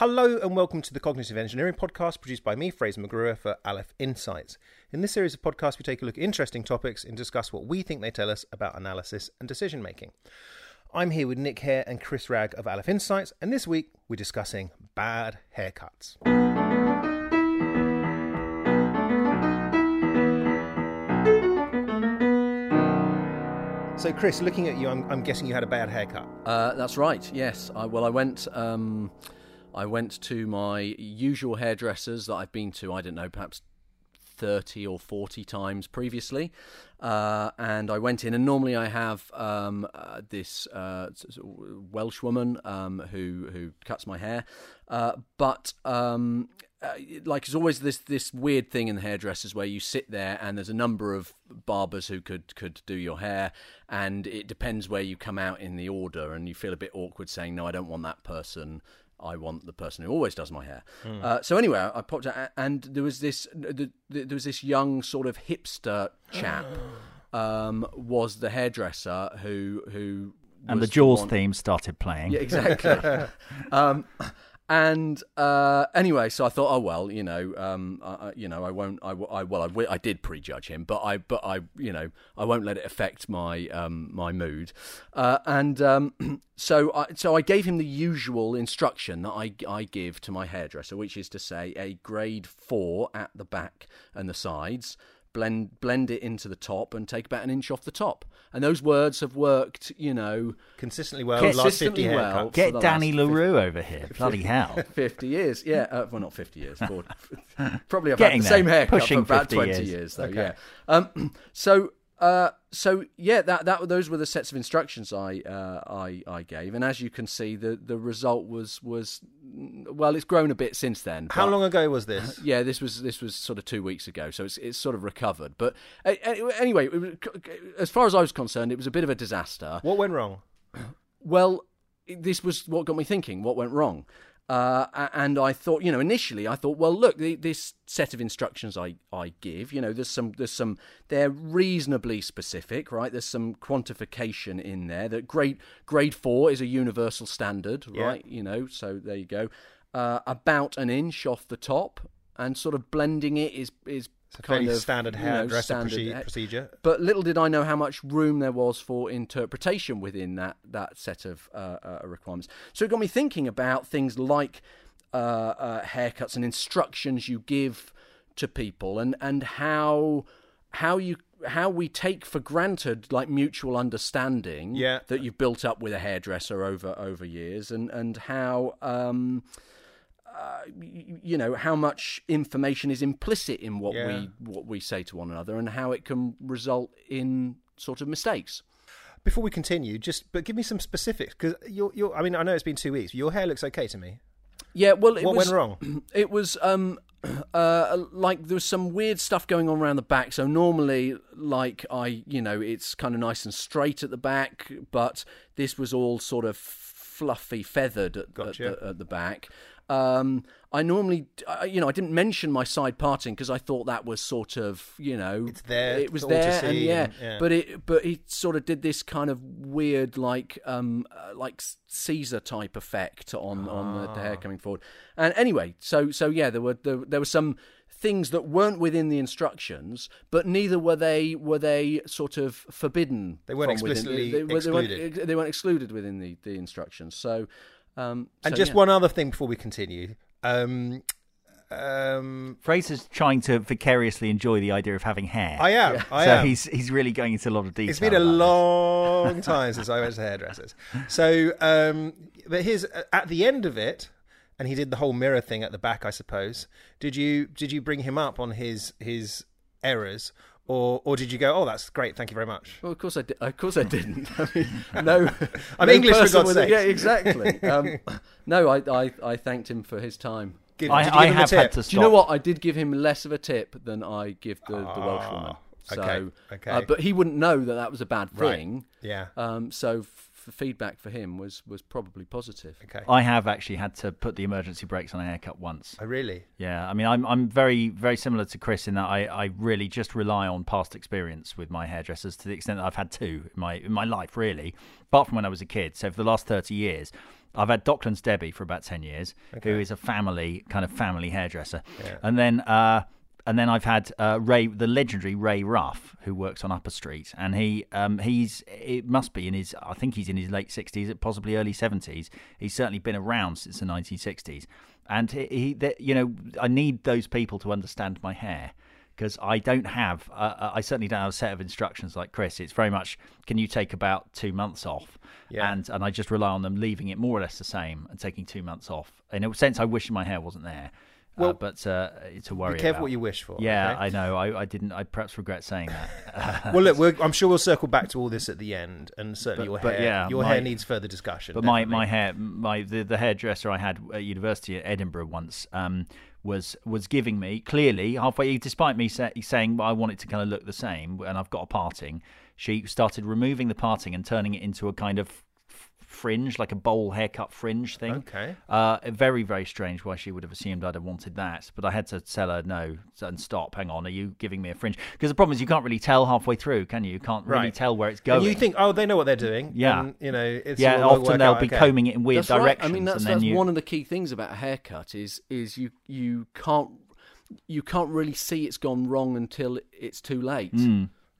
Hello and welcome to the Cognitive Engineering Podcast produced by me, Fraser McGruer, for Aleph Insights. In this series of podcasts, we take a look at interesting topics and discuss what we think they tell us about analysis and decision making. I'm here with Nick Hare and Chris Wragg of Aleph Insights, and this week we're discussing bad haircuts. So, Chris, looking at you, I'm, I'm guessing you had a bad haircut. Uh, that's right. Yes. I, well, I went. Um, I went to my usual hairdressers that I've been to. I don't know, perhaps 30 or 40 times previously. Uh, and I went in, and normally I have um, uh, this uh, Welsh woman um, who who cuts my hair, uh, but um, uh, like there's always this this weird thing in the hairdressers where you sit there and there's a number of barbers who could could do your hair, and it depends where you come out in the order, and you feel a bit awkward saying no, I don't want that person. I want the person who always does my hair. Mm. Uh, so anyway, I popped out, and there was this the, the, there was this young sort of hipster chap. um, was the hairdresser who who and the Jaws the theme started playing. Yeah, exactly. um, and uh, anyway, so I thought, oh well, you know, um, I, you know, I won't. I, I well, I, I, did prejudge him, but I, but I, you know, I won't let it affect my um, my mood. Uh, and um, so, I, so I gave him the usual instruction that I, I give to my hairdresser, which is to say a grade four at the back and the sides blend blend it into the top and take about an inch off the top. And those words have worked, you know, consistently well. Consistently well. Get Danny La Rue over here. Bloody hell. Fifty years, yeah. Uh, well, not fifty years. Probably I've Getting had the there. same haircut Pushing for about twenty years, years though. Okay. Yeah. Um, so uh, so yeah, that that those were the sets of instructions I uh, I I gave, and as you can see, the the result was was well, it's grown a bit since then. How long ago was this? Yeah, this was this was sort of two weeks ago, so it's it's sort of recovered. But uh, anyway, as far as I was concerned, it was a bit of a disaster. What went wrong? Well, this was what got me thinking. What went wrong? Uh, and I thought, you know, initially I thought, well, look, the, this set of instructions I, I give, you know, there's some, there's some, they're reasonably specific, right? There's some quantification in there. That grade grade four is a universal standard, yeah. right? You know, so there you go. Uh, about an inch off the top, and sort of blending it is is it's a kind of standard hairdresser you know, procedure. But little did I know how much room there was for interpretation within that that set of uh, uh, requirements. So it got me thinking about things like uh, uh, haircuts and instructions you give to people, and and how how you how we take for granted like mutual understanding yeah. that you've built up with a hairdresser over over years, and and how. Um, uh, you know how much information is implicit in what yeah. we what we say to one another and how it can result in sort of mistakes before we continue just but give me some specifics because you're, you're i mean i know it's been two weeks your hair looks okay to me yeah well what was, went wrong it was um uh, like there was some weird stuff going on around the back. So normally, like I, you know, it's kind of nice and straight at the back, but this was all sort of fluffy, feathered at, gotcha. at, the, at the, back. Um, I normally, you know, I didn't mention my side parting because I thought that was sort of, you know, it's there. It was there, and yeah, and, yeah, but it, but he sort of did this kind of weird, like, um, uh, like Caesar type effect on ah. on the, the, hair ah. coming forward. And anyway, so so yeah, there were there, there were some things that weren't within the instructions, but neither were they were they sort of forbidden. They weren't explicitly within, they, excluded. They weren't, they weren't excluded within the the instructions. So. Um, and so, just yeah. one other thing before we continue. Um, um, Fraser's trying to vicariously enjoy the idea of having hair. I am. Yeah. I so am. he's he's really going into a lot of detail. It's been a long time since I went to hairdressers. So, um, but here's at the end of it, and he did the whole mirror thing at the back. I suppose. Did you did you bring him up on his his errors, or or did you go? Oh, that's great. Thank you very much. Well, of course I did. Of course I didn't. I mean, no. I'm no English for God's sake. Yeah, exactly. Um, no, I, I I thanked him for his time. Give, I, I have had to stop. Do you know what? I did give him less of a tip than I give the, the Welsh woman. So, okay. okay. Uh, but he wouldn't know that that was a bad thing. Right. Yeah. Um, so the feedback for him was was probably positive. Okay. I have actually had to put the emergency brakes on a haircut once. Oh, really? Yeah. I mean, I'm I'm very very similar to Chris in that I, I really just rely on past experience with my hairdressers to the extent that I've had two in my in my life really, apart from when I was a kid. So for the last thirty years, I've had Docklands Debbie for about ten years, Okay. who is a family kind of family hairdresser, Yeah. and then uh, and then I've had uh, Ray, the legendary Ray Ruff, who works on Upper Street, and he um, he's it must be in his I think he's in his late sixties, possibly early seventies. He's certainly been around since the nineteen sixties, and he, he that, you know I need those people to understand my hair. Because I don't have, uh, I certainly don't have a set of instructions like Chris. It's very much, can you take about two months off? Yeah. And and I just rely on them leaving it more or less the same and taking two months off. In a sense, I wish my hair wasn't there. Well, uh, but uh, it's a worry. Be careful about. what you wish for. Yeah, okay? I know. I, I didn't. I perhaps regret saying that. well, look, we're, I'm sure we'll circle back to all this at the end, and certainly But- your but hair, yeah, your my- hair needs further discussion. but my, definitely. my hair, my the, the hairdresser I had at university at Edinburgh once um, was was giving me clearly halfway, despite me say, saying well, I want it to kind of look the same, and I've got a parting. She started removing the parting and turning it into a kind of fringe, like a bowl haircut fringe thing. Okay. Uh, very, very strange why she would have assumed I'd have wanted that. But I had to tell her no and stop. Hang on, are you giving me a fringe? Because the problem is you can't really tell halfway through, can you? You can't really Right. tell where it's going. And you think, oh, they know what they're doing. Yeah. and, you know, it's yeah, all- all often they'll out be okay. combing it in weird That's right. directions. I mean, that's, and then that's you, one of the key things about a haircut is is you you can't you can't really see it's gone wrong until it's too late.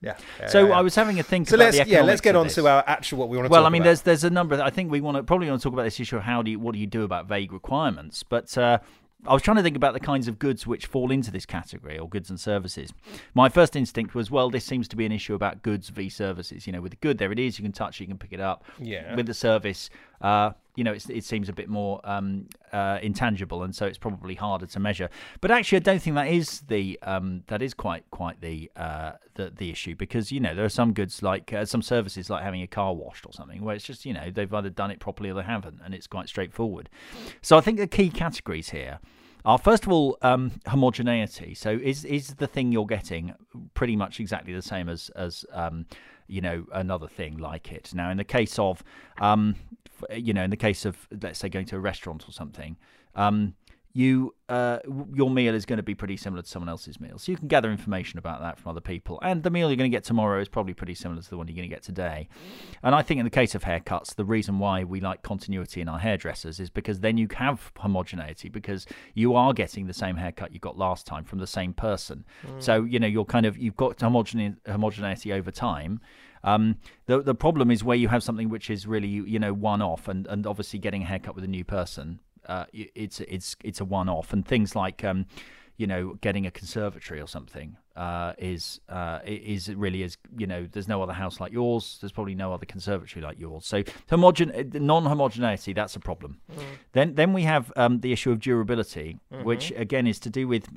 Yeah. Hmm. So yeah. I was having a think So about let's yeah, let's get on to our actual what we want to well, I mean, about. there's there's a number. Of, I think we want to probably want to talk about this issue of how do you what do you do about vague requirements. But uh, I was trying to think about the kinds of goods which fall into this category or goods and services. My first instinct was, well, this seems to be an issue about goods v services. You know, with the good, there it is. You can touch it, you can pick it up. Yeah. With the service, uh, you know, it seems a bit more um, uh, intangible, and so it's probably harder to measure. But actually, I don't think that is the um, that is quite quite the uh, the the issue because you know there are some goods like uh, some services like having a car washed or something where it's just you know they've either done it properly or they haven't, and it's quite straightforward. So I think the key categories here are first of all um, homogeneity. So is is the thing you're getting pretty much exactly the same as as um, you know another thing like it? Now, in the case of um, you know in the case of let's say going to a restaurant or something. Um, you uh, your meal is going to be pretty similar to someone else's meal, so you can gather information about that from other people. And the meal you're going to get tomorrow is probably pretty similar to the one you're going to get today. And I think in the case of haircuts, the reason why we like continuity in our hairdressers is because then you have homogeneity because you are getting the same haircut you got last time from the same person. So you know you're kind of you've got homogene- homogeneity over time. Um, the the problem is where you have something which is really you know one off, and, and obviously getting a haircut with a new person, uh, it's it's it's a one off, and things like um, you know getting a conservatory or something uh, is uh, is really is you know there's no other house like yours, there's probably no other conservatory like yours, so homogen non homogeneity that's a problem. Then then we have um, the issue of durability, which again is to do with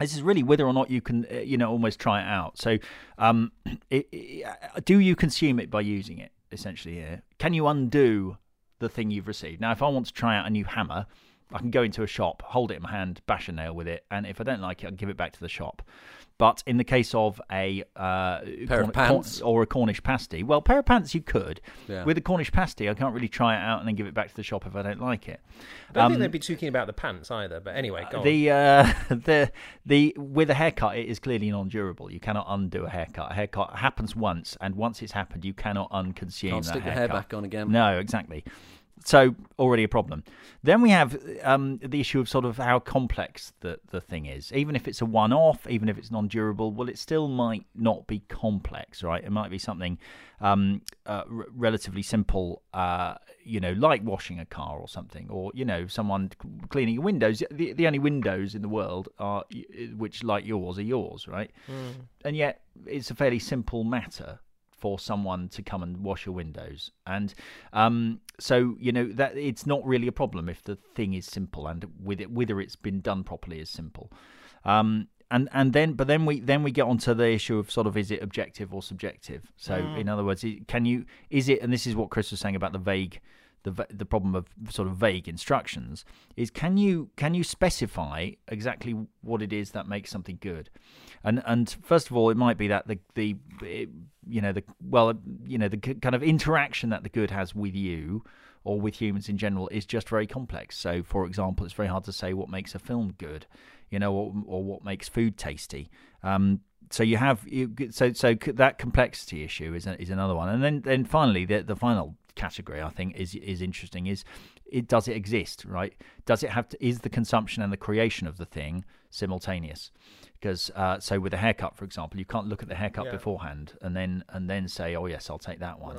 this is really whether or not you can uh, you know almost try it out. So um it, it- uh, do you consume it by using it essentially here? Can you undo the thing you've received. Now if i want to try out a new hammer i can go into a shop hold it in my hand bash a nail with it and if i don't like it i give it back to the shop but in the case of a uh, Pair of pants. or a Cornish pasty, well, pair of pants you could. Yeah. With a Cornish pasty, I can't really try it out and then give it back to the shop if I don't like it. I don't think Um, they'd be too keen about the pants either. But anyway, go on. the uh, the the with a haircut, it is clearly non-durable. You cannot undo a haircut. A haircut happens once, and once it's happened, you cannot unconsume Can't that stick the hair back on again. No, exactly. So already a problem. Then we have um, the issue of sort of how complex the, the thing is. Even if it's a one-off, even if it's non-durable, well, it still might not be complex, right? It might be something um, uh, r- relatively simple, uh, you know, like washing a car or something, or you know, someone cleaning your windows. The, the only windows in the world are which, like yours, are yours, right? And yet, it's a fairly simple matter for someone to come and wash your windows. And um, so you know that it's not really a problem if the thing is simple and with it whether it's been done properly is simple. Um, and and then but then we then we get onto the issue of sort of is it objective or subjective? So in other words can you is it and this is what chris was saying about the vague the the problem of sort of vague instructions is can you can you specify exactly what it is that makes something good? And and first of all it might be that the the you know the well you know the kind of interaction that the good has with you or with humans in general is just very complex. So for example it's very hard to say what makes a film good you know or, or what makes food tasty. Um so you have you, so so that complexity issue is is another one. And then then finally the the final category I think is is interesting is it does it exist, right? Does it have to, is the consumption and the creation of the thing simultaneous? Because uh, so with a haircut, for example, you can't look at the haircut Yeah. beforehand and then and then say, oh yes, I'll take that one.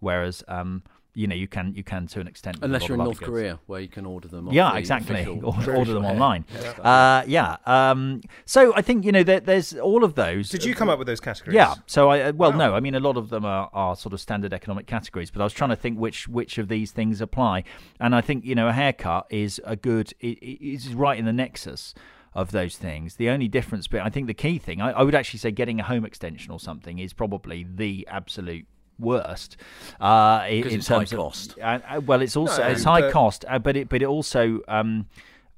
Whereas, um, you know, you can you can to an extent Unless you're in North other goods. Korea, where you can order them. off Yeah, the exactly. official Or- Order them online. hairstyle. Uh, yeah. Um, so I think you know there, there's all of those. Did you come up with those categories? Yeah. So I uh, well Wow. no, I mean a lot of them are, are sort of standard economic categories, but I was trying to think which which of these things apply, and I think you know a haircut is a good it, it is right in the nexus of those things. The only difference, but I think the key thing, I, I would actually say getting a home extension or something is probably the absolute worst uh, in, in it's high terms of cost. uh, well, it's also No, it's high but- cost, uh, but it but it also um,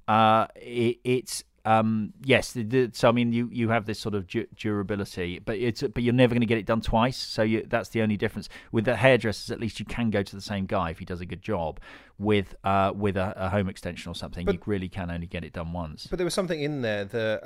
uh, it, it's um, yes. The, the, so I mean, you, you have this sort of du- durability, but it's but you're never going to get it done twice. So you, that's the only difference with the hairdressers. At least you can go to the same guy if he does a good job. With uh, with a, a home extension or something, But- you really can only get it done once. But there was something in there that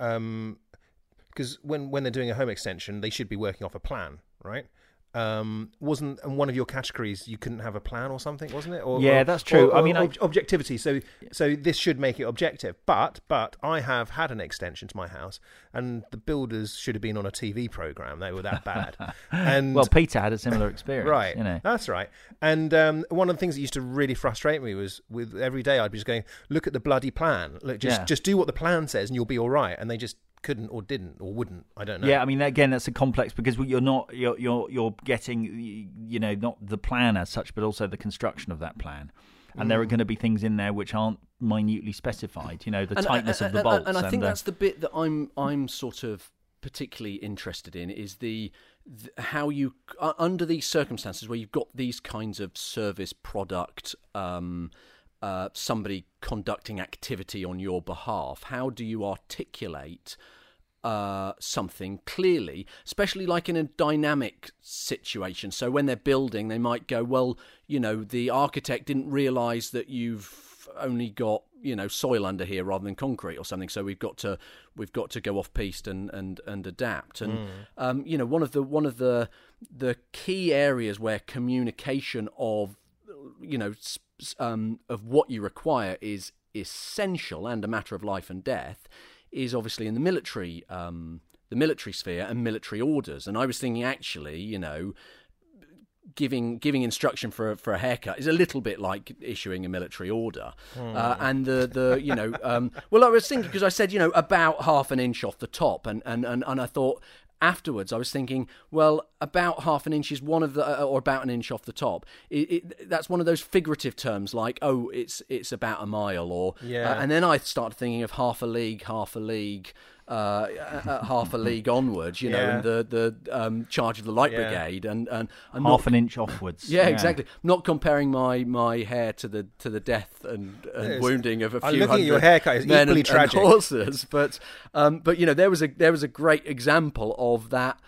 because when when they're doing a home extension, they should be working off a plan, right? Um, wasn't and one of your categories you couldn't have a plan or something, wasn't it? Or, Yeah, or- that's true. or- I mean, I- objectivity. So so this should make it objective. But but I have had an extension to my house, and the builders should have been on a TV program. They were that bad. and well, Peter had a similar experience, Right. You know, That's right. And um, one of the things that used to really frustrate me was with every day I'd be just going, look at the bloody plan. Look, just Yeah. just do what the plan says and you'll be all right. And they just couldn't or didn't or wouldn't. I don't know. Yeah, I mean, again, that's a complex because you're not you're you're you're getting you know not the plan as such, but also the construction of that plan. And Mm. there are going to be things in there which aren't minutely specified. You know, the And- tightness and- of the and- bolts. And, I think uh, that's the bit that I'm I'm sort of particularly interested in is the, th how you uh, under these circumstances where you've got these kinds of service product. Um, uh, somebody conducting activity on your behalf. How do you articulate uh, something clearly, especially like in a dynamic situation. So when they're building, they might go, well, you know, the architect didn't realise that you've only got you know soil under here rather than concrete or something. So we've got to we've got to go off piste and and and adapt. And um, you know, one of the one of the the key areas where communication of you know um, of what you require is essential and a matter of life and death is obviously in the military um, the military sphere and military orders. And I was thinking actually you know giving giving instruction for a, for a haircut is a little bit like issuing a military order. Uh, and the the you know um, well I was thinking because I said you know about half an inch off the top. And and and, and I thought afterwards I was thinking well about half an inch is one of the uh, or about an inch off the top it, it, that's one of those figurative terms like oh it's it's about a mile or Yeah. uh, and then I started thinking of half a league half a league uh, uh, half a league onwards you know Yeah. and the the um, charge of the light Yeah. brigade and and I'm half not an inch offwards. yeah, exactly. I'm not comparing my, my hair to the to the death and, and wounding of a I'm few looking at hundred your haircut, it's men equally and, tragic. and horses. But um, but you know there was a there was a great example of that.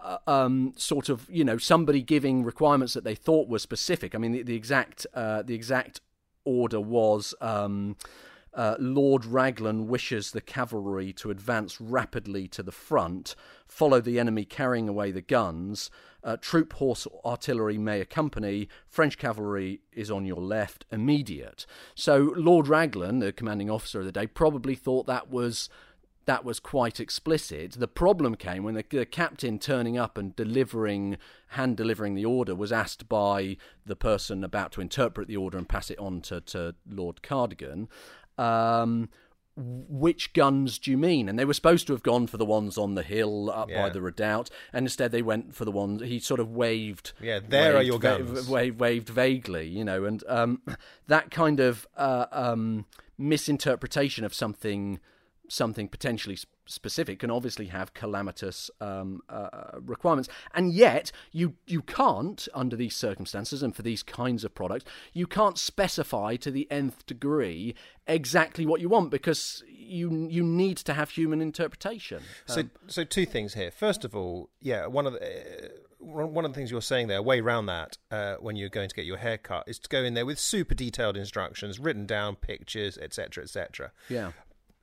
uh, Um, sort of, you know, somebody giving requirements that they thought were specific. I mean, the, the exact uh, the exact order was um, uh, Lord Raglan wishes the cavalry to advance rapidly to the front, follow the enemy carrying away the guns. Uh, troop horse artillery may accompany. French cavalry is on your left, immediate. So Lord Raglan, the commanding officer of the day, probably thought that was that was quite explicit. The problem came when the, the captain turning up and delivering, hand delivering the order, was asked by the person about to interpret the order and pass it on to, to Lord Cardigan. Um, which guns do you mean? And they were supposed to have gone for the ones on the hill up Yeah. by the redoubt, and instead they went for the ones he sort of waved. Yeah, there are waved your va- guns. waved, waved vaguely, you know, and um, that kind of uh, um, misinterpretation of something something potentially specific can obviously have calamitous um, uh, requirements, and yet you you can't under these circumstances and for these kinds of products you can't specify to the nth degree exactly what you want because you you need to have human interpretation. So, Um, so two things here. First of all, yeah, one of the uh, one of the things you're saying there, way around that, uh, when you're going to get your hair cut, is to go in there with super detailed instructions, written down, pictures, etc., etc. yeah.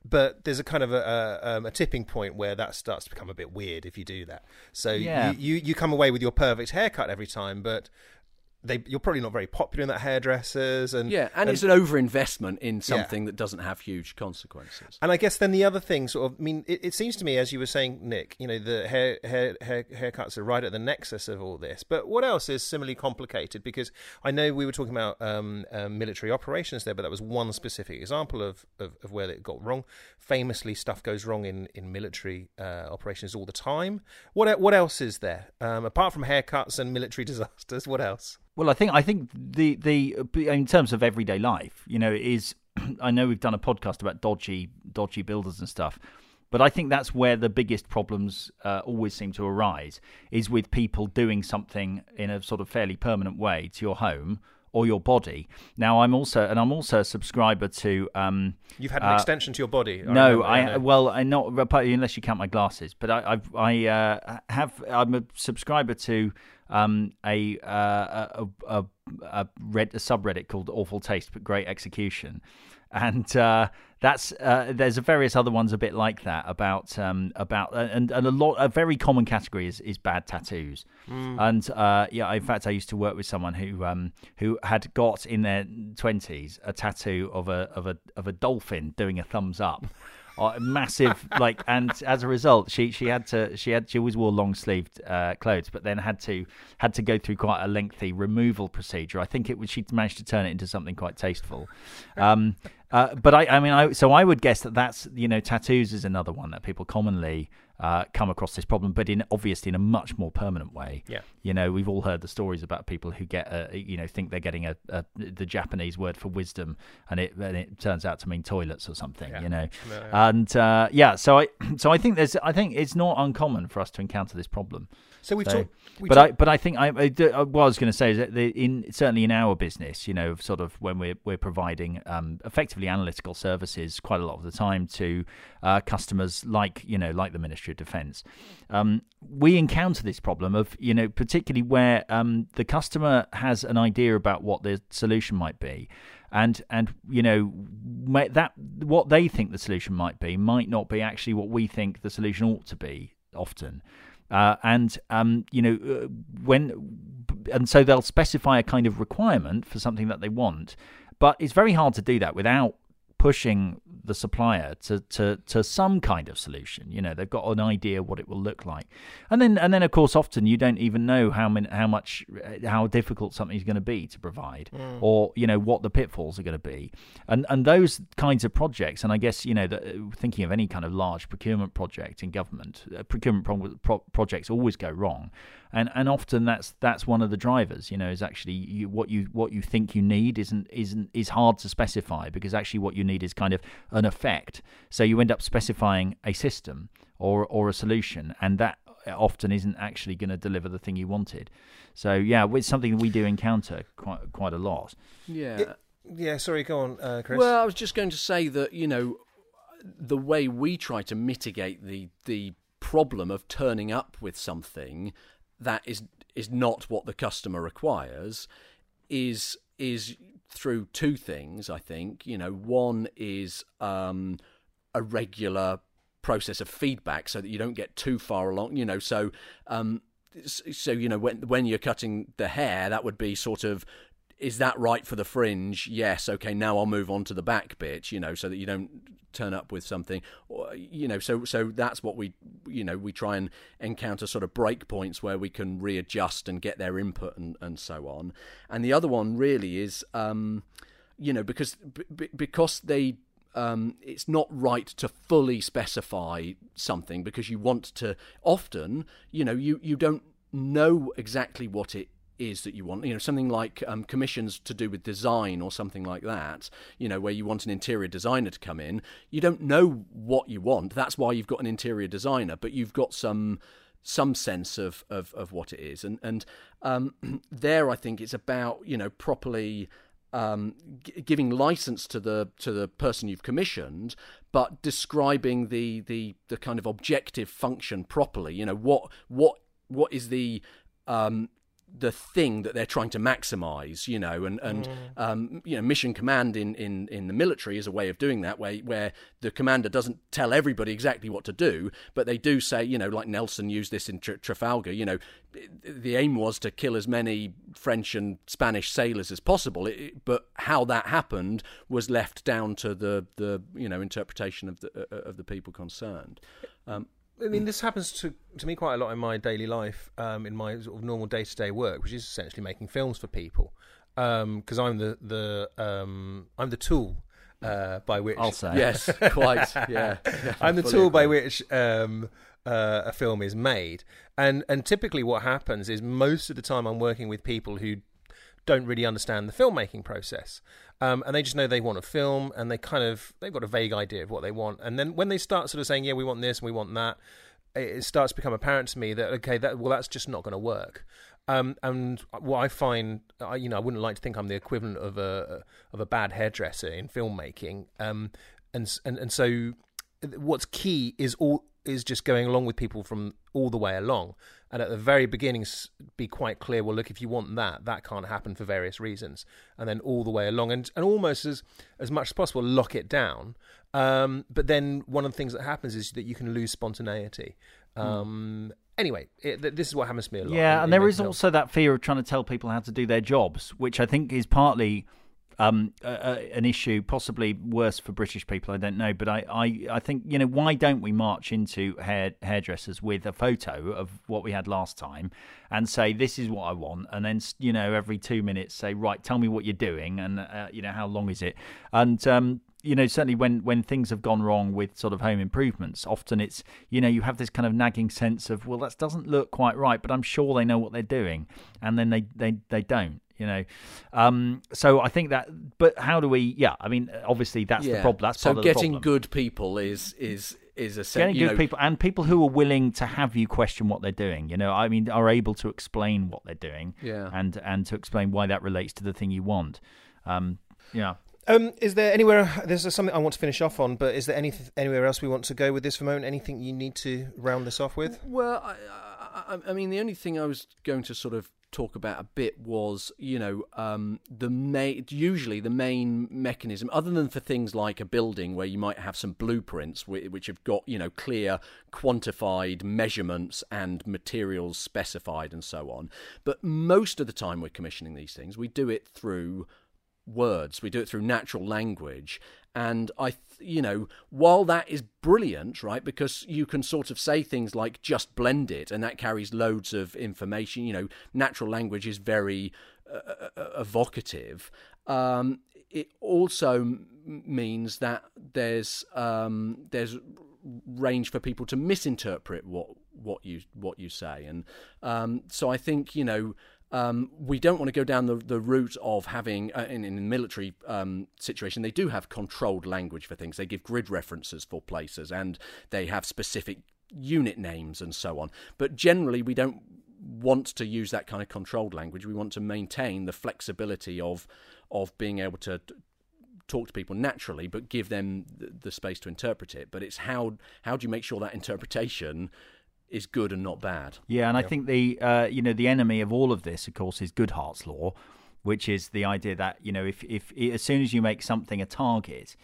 But there's a kind of a, a, um, a tipping point where that starts to become a bit weird if you do that. So Yeah. you, you you come away with your perfect haircut every time, but they you're probably not very popular in that hairdressers and yeah, and, and it's an overinvestment in something yeah. that doesn't have huge consequences. And I guess then the other thing, sort of, I mean, it, it, seems to me as you were saying, Nick, you know, the hair, hair, hair haircuts are right at the nexus of all this. But what else is similarly complicated? Because I know we were talking about um, um, military operations there, but that was one specific example of, of, of, where it got wrong. Famously, stuff goes wrong in in military uh, operations all the time. What what else is there um, apart from haircuts and military disasters? What else? Well, I think I think the the in terms of everyday life, you know, is I know we've done a podcast about dodgy dodgy builders and stuff, but I think that's where the biggest problems uh, always seem to arise is with people doing something in a sort of fairly permanent way to your home or your body. Now, I'm also and I'm also a subscriber to. Um, You've had an uh, extension to your body. I no, I, I well, I not unless you count my glasses, but I I've, i uh, have I'm a subscriber to um, a, uh, a, a, a, red, a subreddit called Awful Taste but Great Execution, and uh, that's uh, there's various other ones a bit like that about um, about uh, and, and a lot a very common category is, is bad tattoos. Mm. and uh, yeah in fact I used to work with someone who um, who had got in their twenties a tattoo of a of a of a dolphin doing a thumbs up uh, massive like and as a result she she had to she had she always wore long sleeved uh, clothes but then had to had to go through quite a lengthy removal procedure. I think it was she managed to turn it into something quite tasteful. Um, uh, but I, I mean, I, so I would guess that that's you know tattoos is another one that people commonly uh, come across this problem, but in obviously in a much more permanent way. Yeah, you know, we've all heard the stories about people who get a, you know think they're getting a, a the Japanese word for wisdom, and it and it turns out to mean toilets or something. Yeah. You know, and uh, yeah, so I so I think there's I think it's not uncommon for us to encounter this problem. So we so, talk, we but talk- I but I think I, I, uh, what I was going to say is that the, in certainly in our business, you know, sort of when we're we're providing um, effectively analytical services quite a lot of the time to uh, customers like you know like the Ministry of Defence, um, we encounter this problem of you know particularly where um, the customer has an idea about what the solution might be. And and you know that what they think the solution might be might not be actually what we think the solution ought to be often uh, and um, you know uh, when and so they'll specify a kind of requirement for something that they want, but it's very hard to do that without pushing the supplier to, to, to some kind of solution. You know, they've got an idea what it will look like, and then and then of course often you don't even know how many, how much how difficult something's going to be to provide, mm. or you know what the pitfalls are going to be, and and those kinds of projects. And I guess you know that thinking of any kind of large procurement project in government, uh, procurement pro- pro- projects always go wrong and and often that's that's one of the drivers. You know, is actually you, what you what you think you need isn't isn't is hard to specify because actually what you need is kind of an effect. So you end up specifying a system or or a solution, and that often isn't actually going to deliver the thing you wanted. So yeah, it's something we do encounter quite quite a lot. Yeah. It, yeah, sorry, go on, uh, Chris. Well, I was just going to say that you know the way we try to mitigate the the problem of turning up with something that is is not what the customer requires is is through two things i think you know one is um, a regular process of feedback so that you don't get too far along you know so um, so you know when when you're cutting the hair that would be sort of is that right for the fringe? Yes. Okay. Now I'll move on to the back bit. You know, so that you don't turn up with something. Or, you know, so so that's what we you know we try and encounter sort of break points where we can readjust and get their input and and so on. And the other one really is, um, you know, because b- because they um, it's not right to fully specify something because you want to often you know you you don't know exactly what it is that you want. You know, something like um, commissions to do with design or something like that. You know, where you want an interior designer to come in. You don't know what you want. That's why you've got an interior designer, but you've got some some sense of of, of what it is. And and um, there, I think it's about you know properly. Um, g- giving license to the to the person you've commissioned, but describing the, the the kind of objective function properly. You know what what what is the um, the thing that they're trying to maximize, you know, and and mm. um, you know, mission command in, in, in the military is a way of doing that, where where the commander doesn't tell everybody exactly what to do, but they do say, you know, like Nelson used this in Trafalgar, you know, the aim was to kill as many French and Spanish sailors as possible, it, but how that happened was left down to the the you know interpretation of the uh, of the people concerned. Um, I mean, this happens to to me quite a lot in my daily life, um, in my sort of normal day to day work, which is essentially making films for people. Because um, I'm the the um, I'm the tool uh, by which I'll say yes, quite yeah. I'm the tool by which um, uh, a film is made, and and typically what happens is most of the time I'm working with people who don't really understand the filmmaking process. Um, and they just know they want a film, and they kind of they've got a vague idea of what they want. And then when they start sort of saying, "Yeah, we want this and we want that," it starts to become apparent to me that okay, that well, that's just not going to work. Um, and what I find, I, you know, I wouldn't like to think I'm the equivalent of a of a bad hairdresser in filmmaking. Um, and and and so, what's key is all is just going along with people from all the way along and at the very beginning be quite clear well look if you want that that can't happen for various reasons and then all the way along and, and almost as as much as possible lock it down um, but then one of the things that happens is that you can lose spontaneity hmm. um, mm. anyway it, this is what happens to me a lot yeah in, and there is also that fear of trying to tell people how to do their jobs which i think is partly um, an issue, possibly worse for British people. I don't know, but I, I, I think you know why don't we march into hair hairdressers with a photo of what we had last time and say this is what I want, and then you know every two minutes say right, tell me what you're doing, and uh, you know how long is it, and um, you know certainly when when things have gone wrong with sort of home improvements often it's you know you have this kind of nagging sense of well that doesn't look quite right but i'm sure they know what they're doing and then they they they don't you know. Um, so I think that, but how do we? Yeah, I mean, obviously that's yeah. the problem. That's so getting good people is is is a getting good know, people and people who are willing to have you question what they're doing. You know, I mean, are able to explain what they're doing. Yeah, and and to explain why that relates to the thing you want. Um, yeah. Um, is there anywhere? There's something I want to finish off on, but is there any anywhere else we want to go with this for a moment? Anything you need to round this off with? Well, I, I, I mean, the only thing I was going to sort of talk about a bit was, you know, um, the main, usually the main mechanism, other than for things like a building where you might have some blueprints which have got, you know, clear quantified measurements and materials specified and so on. But most of the time we're commissioning these things, we do it through words. We do it through natural language. And I, you know, while that is brilliant, right, because you can sort of say things like just blend it, and that carries loads of information. You know, natural language is very uh, uh, uh evocative. Um, it also means that there's um, there's range for people to misinterpret what what you what you say, and um, so I think you know um, we don't want to go down the, the route of having, uh, in, in a military um, situation, they do have controlled language for things. They give grid references for places and they have specific unit names and so on. But generally, we don't want to use that kind of controlled language. We want to maintain the flexibility of of being able to talk to people naturally, but give them the, the space to interpret it. But it's how how do you make sure that interpretation is good and not bad. Yeah, and yeah. I think the uh, you know the enemy of all of this, of course, is Goodhart's law, which is the idea that you know if if as soon as you make something a target.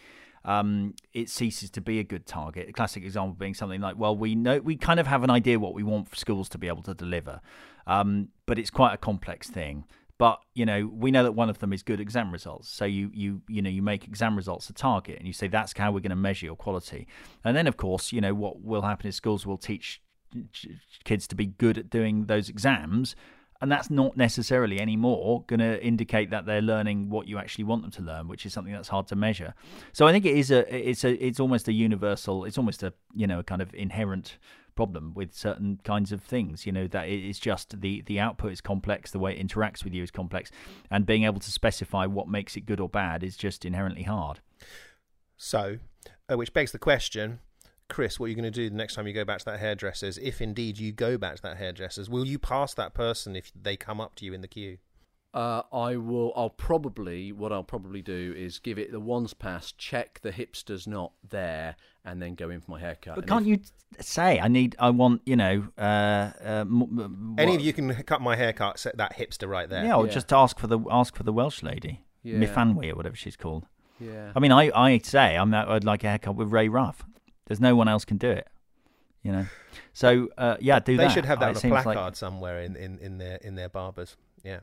Um, it ceases to be a good target. A classic example being something like, well, we know we kind of have an idea what we want for schools to be able to deliver, um, but it's quite a complex thing. But you know, we know that one of them is good exam results. So you you you know you make exam results a target, and you say that's how we're going to measure your quality. And then, of course, you know what will happen is schools will teach kids to be good at doing those exams and that's not necessarily anymore going to indicate that they're learning what you actually want them to learn which is something that's hard to measure. So i think it is a it's a it's almost a universal it's almost a you know a kind of inherent problem with certain kinds of things you know that it's just the the output is complex the way it interacts with you is complex and being able to specify what makes it good or bad is just inherently hard. So uh, which begs the question Chris, what are you going to do the next time you go back to that hairdresser's? If indeed you go back to that hairdresser's, will you pass that person if they come up to you in the queue? Uh, I will. I'll probably. What I'll probably do is give it the once pass, check the hipster's not there, and then go in for my haircut. But And can't if- you say I need? I want you know. Uh, uh, m- m- Any what- of you can cut my haircut, set that hipster right there. Yeah, or Yeah. just ask for the ask for the Welsh lady, Yeah. Myfanwy or whatever she's called. Yeah. I mean, I I say I'm I'd like a haircut with Ray Ruff. There's no one else can do it. You know, so uh, yeah, do that. they that. should have that It on a placard like- somewhere in, in, in their in their barbers. Yeah.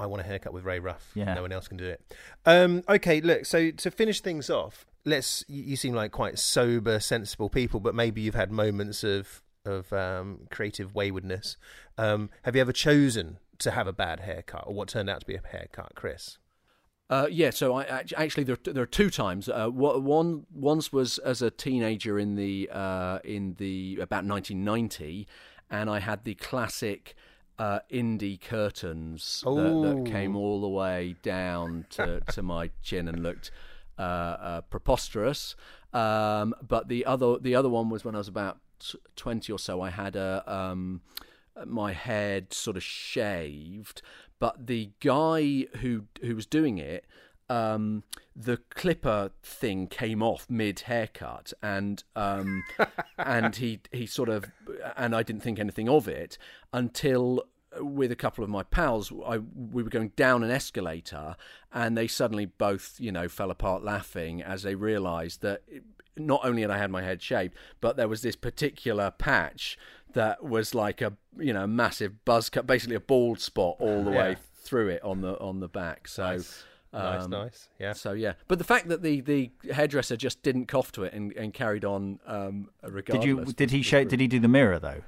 I want a haircut with Ray Ruff. Yeah. No one else can do it. Um, okay, look, so to finish things off, let's you, you seem like quite sober, sensible people, but maybe you've had moments of of um, creative waywardness. Um, have you ever chosen to have a bad haircut or what turned out to be a haircut, Chris? Uh, yeah, so I actually there there are two times. Uh, one once was as a teenager in the uh, in the about 1990, and I had the classic uh, indie curtains that, that came all the way down to, to my chin and looked uh, uh, preposterous. Um, but the other the other one was when I was about 20 or so. I had a um, my head sort of shaved, but the guy who who was doing it, um, the clipper thing came off mid haircut, and um, and he he sort of and I didn't think anything of it until with a couple of my pals, I, we were going down an escalator, and they suddenly both, you know, fell apart laughing as they realised that it, not only had I had my head shaved, but there was this particular patch that was like a, you know, massive buzz cut, basically a bald spot all the Yeah. way through it on the on the back. So. Nice. nice, um, nice. Yeah. So yeah, but the fact that the, the hairdresser just didn't cough to it and, and carried on um, regardless. Did you? Did he show? Did he do the mirror though?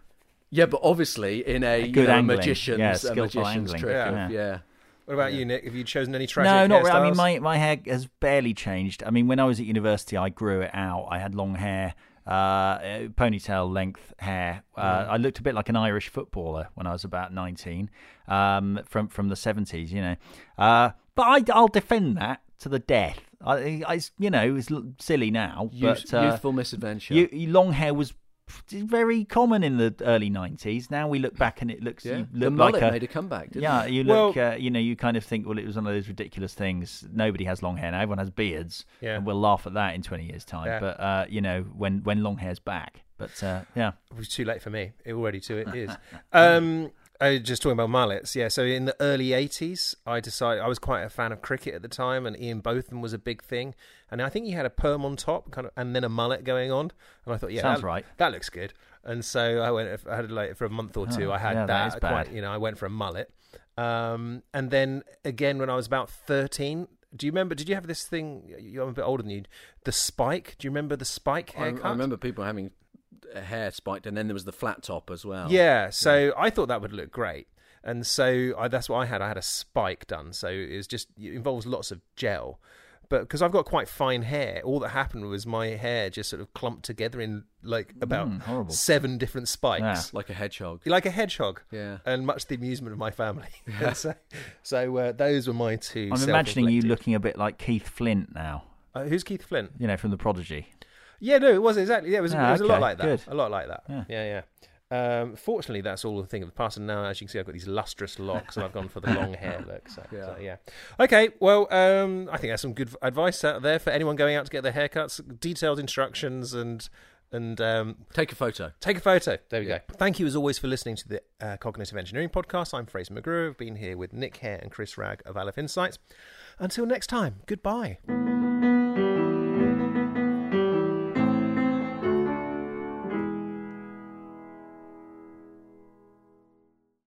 Yeah, but obviously in a, you good know, magician's, Yeah, a skillful magician's angling. trick. Yeah. Of, yeah. What about you, Nick? Have you chosen any tragic No, not really. I mean, my, my hair has barely changed. I mean, when I was at university, I grew it out. I had long hair, uh, uh, ponytail length hair. Uh, I looked a bit like an Irish footballer when I was about 19 um, from, from the 70s, you know. Uh, but I, I'll defend that to the death. I, I, you know, it's silly now, Youth, but uh, youthful misadventure. you- long hair was very common in the early 90s. Now we look back and it looks yeah. you The look like mullet a, made a comeback, didn't yeah, it? you look, Well- uh, you know, you kind of think, well, it was one of those ridiculous things. Nobody has long hair now; everyone has beards, Yeah. and we'll laugh at that in twenty years' time. Yeah. But uh, you know, when when long hair's back, but uh, yeah, It was too late for me. It already too it is. um, I was just talking about mullets. Yeah, so in the early '80s, I decided I was quite a fan of cricket at the time, and Ian Botham was a big thing. And I think he had a perm on top, kind of, and then a mullet going on. And I thought, yeah, Sounds that, right. That looks good. And so I went. I had like for a month or two. Oh, I had yeah, that that. is quite, bad. you know, I went for a mullet. Um, and then again when I was about thirteen. Do you remember? Did you have this thing? You're a bit older than you. The spike. Do you remember the spike I, haircut? I remember people having hair spiked, and then there was the flat top as well. Yeah, so I thought that would look great, and so I, that's what I had. I had a spike done, so it's just it involves lots of gel, but because I've got quite fine hair, all that happened was my hair just sort of clumped together in like about Mm, seven different spikes, Yeah. like a hedgehog. like a hedgehog. Yeah. And much to the amusement of my family. And so, so uh, those were my 2 I'm imagining you looking a bit like Keith Flint now. Uh, who's Keith Flint? You know, from The Prodigy. Yeah, no, it was exactly. Yeah, it was, Ah, it was a lot like that. good. A lot like that. Yeah. Yeah, yeah. Um, fortunately, that's all the thing of the past. And now, as you can see, I've got these lustrous locks, and I've gone for the long hair look. So, yeah. Yeah. So, yeah. Okay. Well, um, I think that's some good advice out there for anyone going out to get their haircuts. Detailed instructions and and um, Take a photo. take a photo. There we Yeah. go. Thank you as always for listening to the uh, Cognitive Engineering Podcast. I'm Fraser McGruer. I've been here with Nick Hare and Chris Wragg of Aleph Insights. Until next time, goodbye.